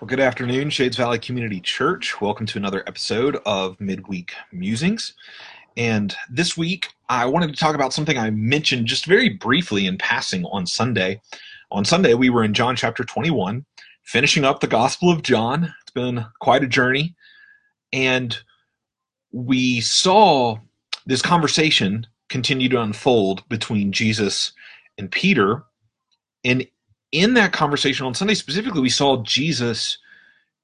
Well, good afternoon, Shades Valley Community Church. Welcome to another episode of Midweek Musings. And this week, I wanted to talk about something I mentioned just very briefly in passing on Sunday. On Sunday, we were in John chapter 21, finishing up the Gospel of John. It's been quite a journey. And we saw this conversation continue to unfold between Jesus and Peter. And in that conversation on Sunday specifically, we saw Jesus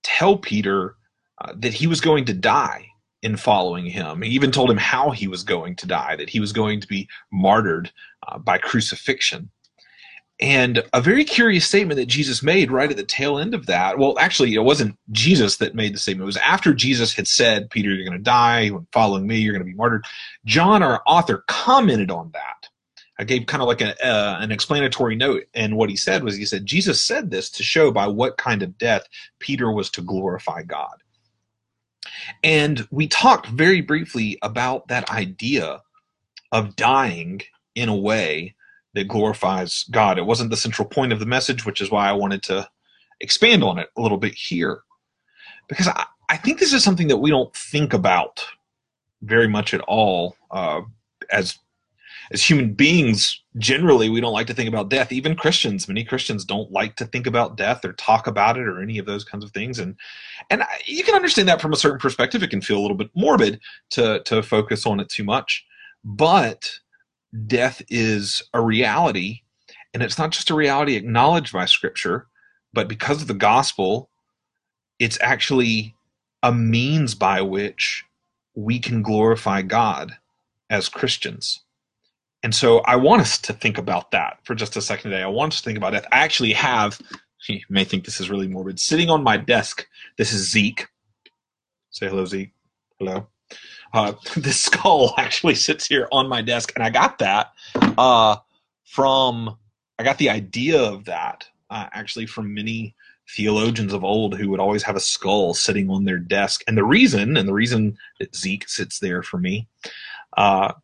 tell Peter uh, that he was going to die in following him. He even told him how he was going to die, that he was going to be martyred uh, by crucifixion. And a very curious statement that Jesus made right at the tail end of that. Well, actually, it wasn't Jesus that made the statement. It was after Jesus had said, Peter, you're going to die. Following me, you're going to be martyred. John, our author, commented on that I gave kind of like a, uh, an explanatory note, and what he said was he said Jesus said this to show by what kind of death Peter was to glorify God. And we talked very briefly about that idea of dying in a way that glorifies God. It wasn't the central point of the message, which is why I wanted to expand on it a little bit here. Because I, I think this is something that we don't think about very much at all uh, as as human beings, generally, we don't like to think about death. Even Christians, many Christians don't like to think about death or talk about it or any of those kinds of things. And and you can understand that from a certain perspective. It can feel a little bit morbid to to focus on it too much, but death is a reality, and it's not just a reality acknowledged by Scripture, but because of the gospel, it's actually a means by which we can glorify God as Christians. And so I want us to think about that for just a second today. I want us to think about it. I actually have, you may think this is really morbid, sitting on my desk. This is Zeke. Say hello, Zeke. Hello. Uh, this skull actually sits here on my desk, and I got that uh, from, I got the idea of that uh, actually from many theologians of old who would always have a skull sitting on their desk. And the reason, and the reason that Zeke sits there for me, uh,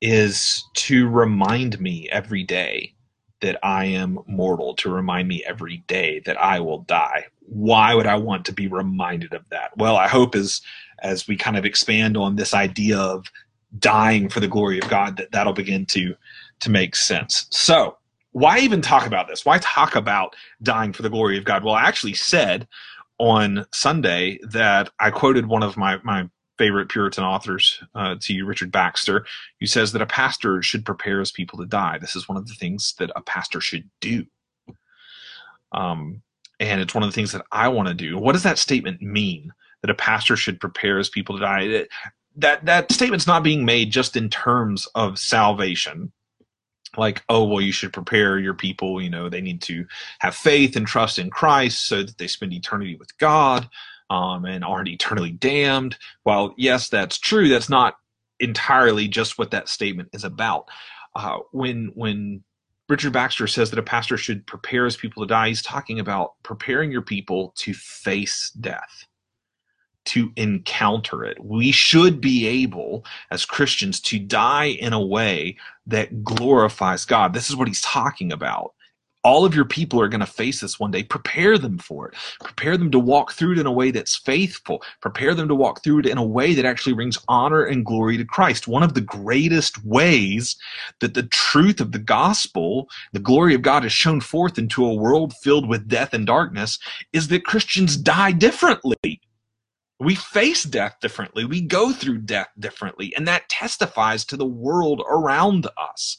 is to remind me every day that I am mortal, to remind me every day that I will die. Why would I want to be reminded of that? Well, I hope as as we kind of expand on this idea of dying for the glory of God, that that'll begin to to make sense. So, why even talk about this? Why talk about dying for the glory of God? Well, I actually said on Sunday that I quoted one of my my favorite Puritan authors uh, to you, Richard Baxter, who says that a pastor should prepare his people to die. This is one of the things that a pastor should do. Um, and it's one of the things that I want to do. What does that statement mean? That a pastor should prepare his people to die? It, that that statement's not being made just in terms of salvation like oh well you should prepare your people you know they need to have faith and trust in christ so that they spend eternity with god um, and aren't eternally damned. While yes, that's true, that's not entirely just what that statement is about. Uh, when when Richard Baxter says that a pastor should prepare his people to die, he's talking about preparing your people to face death, to encounter it. We should be able, as Christians, to die in a way that glorifies God. This is what he's talking about all of your people are going to face this one day. Prepare them for it. Prepare them to walk through it in a way that's faithful. Prepare them to walk through it in a way that actually brings honor and glory to Christ. One of the greatest ways that the truth of the gospel, the glory of God is shown forth into a world filled with death and darkness is that Christians die differently. We face death differently. We go through death differently. And that testifies to the world around us.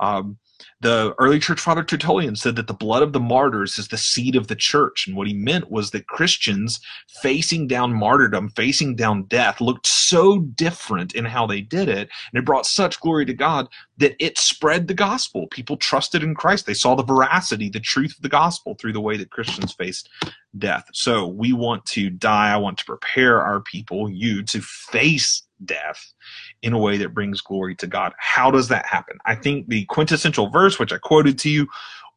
Um, the early church father Tertullian said that the blood of the martyrs is the seed of the church. And what he meant was that Christians facing down martyrdom, facing down death, looked so different in how they did it. And it brought such glory to God that it spread the gospel. People trusted in Christ. They saw the veracity, the truth of the gospel through the way that Christians faced death. So we want to die. I want to prepare our people, you, to face death in a way that brings glory to God. How does that happen? I think the quintessential verse, which I quoted to you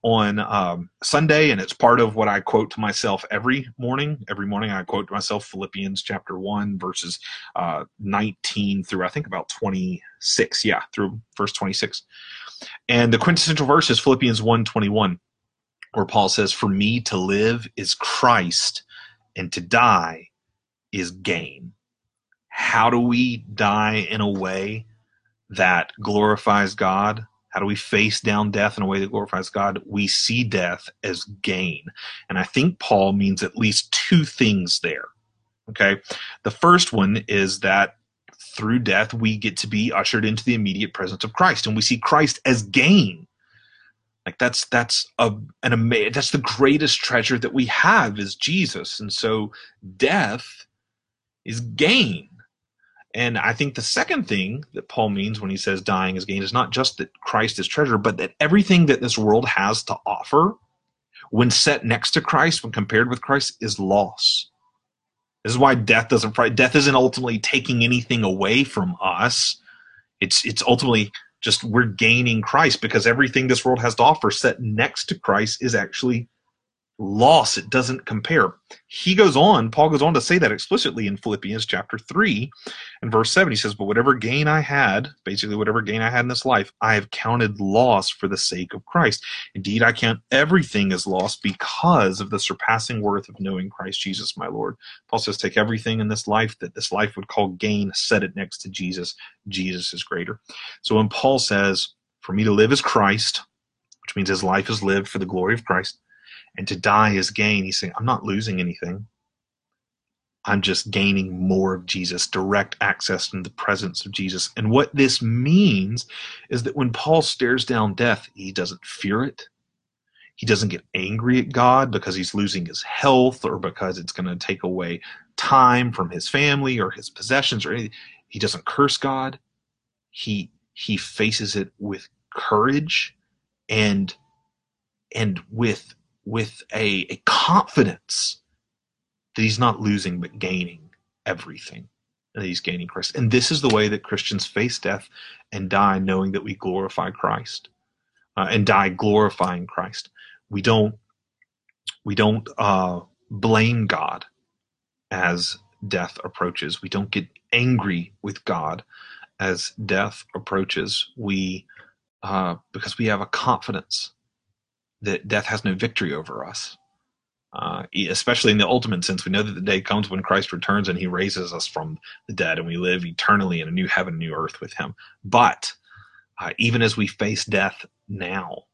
on um, Sunday, and it's part of what I quote to myself every morning. Every morning, I quote to myself Philippians chapter 1, verses uh, 19 through I think about 26. Yeah, through verse 26. And the quintessential verse is Philippians 1 21, where Paul says, For me to live is Christ, and to die is gain. How do we die in a way that glorifies God? How do we face down death in a way that glorifies God? We see death as gain. And I think Paul means at least two things there. Okay. The first one is that through death, we get to be ushered into the immediate presence of Christ, and we see Christ as gain. Like that's that's a an amazing that's the greatest treasure that we have is Jesus, and so death is gain. And I think the second thing that Paul means when he says dying is gain is not just that Christ is treasure, but that everything that this world has to offer, when set next to Christ, when compared with Christ, is loss. This is why death doesn't death isn't ultimately taking anything away from us. It's it's ultimately just we're gaining Christ because everything this world has to offer set next to Christ is actually loss. It doesn't compare. He goes on, Paul goes on to say that explicitly in Philippians chapter 3 and verse 7. He says, But whatever gain I had, basically whatever gain I had in this life, I have counted loss for the sake of Christ. Indeed, I count everything as loss because of the surpassing worth of knowing Christ Jesus my Lord. Paul says, Take everything in this life that this life would call gain, set it next to Jesus. Jesus is greater. So when Paul says, For me to live is Christ, which means his life is lived for the glory of Christ and to die is gain. He's saying, I'm not losing anything. I'm just gaining more of Jesus, direct access in the presence of Jesus. And what this means is that when Paul stares down death, he doesn't fear it. He doesn't get angry at God because he's losing his health or because it's going to take away time from his family or his possessions or anything. He doesn't curse God. He he faces it with courage and and with with a, a confidence that he's not losing but gaining everything and he's gaining Christ. And this is the way that Christians face death and die, knowing that we glorify Christ uh, and die glorifying Christ. We don't we don't uh, blame God as death approaches. We don't get angry with God as death approaches. We uh, because we have a confidence that death has no victory over us. Uh, especially in the ultimate sense, we know that the day comes when Christ returns and he raises us from the dead and we live eternally in a new heaven, new earth with him. But uh, even as we face death now,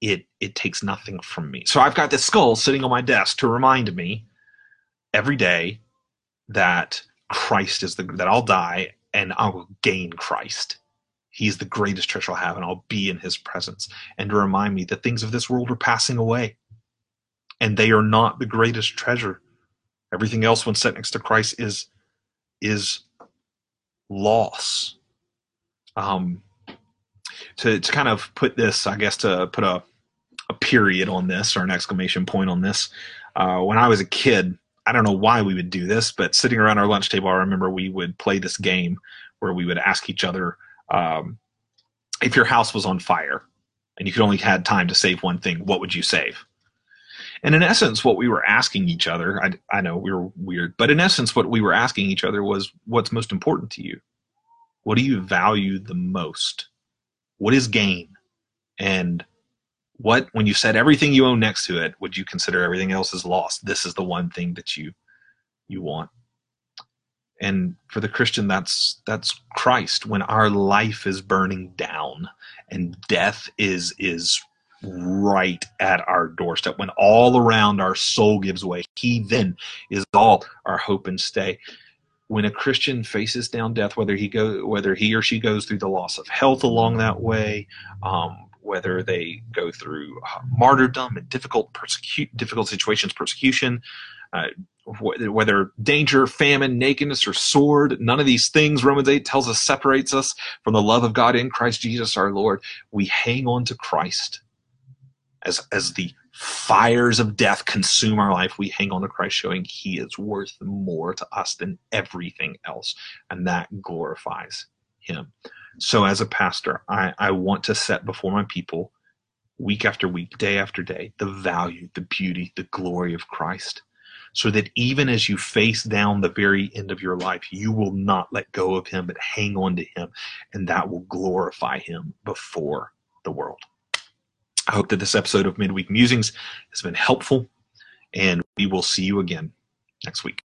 it it takes nothing from me. So I've got this skull sitting on my desk to remind me every day that Christ is the that I'll die and I will gain Christ. He's the greatest treasure I'll have, and I'll be in his presence. And to remind me that things of this world are passing away, and they are not the greatest treasure. Everything else, when set next to Christ, is is loss. Um, to to kind of put this, I guess, to put a a period on this or an exclamation point on this. Uh, when I was a kid, I don't know why we would do this, but sitting around our lunch table, I remember we would play this game where we would ask each other um, if your house was on fire and you could only had time to save one thing, what would you save? And in essence, what we were asking each other, I, I know we were weird, but in essence, what we were asking each other was, what's most important to you? What do you value the most? What is gain? And what, when you said everything you own next to it, would you consider everything else as lost? This is the one thing that you, you want and for the christian that's that's christ. When our life is burning down and death is is right at our doorstep when all around our soul gives way he then is all our hope and stay. When a christian faces down death whether he go whether he or she goes through the loss of health along that way um, whether they go through uh, martyrdom and difficult persecute difficult situations persecution uh, whether danger, famine, nakedness, or sword, none of these things, Romans 8 tells us, separates us from the love of God in Christ Jesus our Lord. We hang on to Christ. As, as the fires of death consume our life, we hang on to Christ, showing He is worth more to us than everything else. And that glorifies Him. So, as a pastor, I, I want to set before my people week after week, day after day, the value, the beauty, the glory of Christ so that even as you face down the very end of your life, you will not let go of him, but hang on to him, and that will glorify him before the world. I hope that this episode of Midweek Musings has been helpful, and we will see you again next week.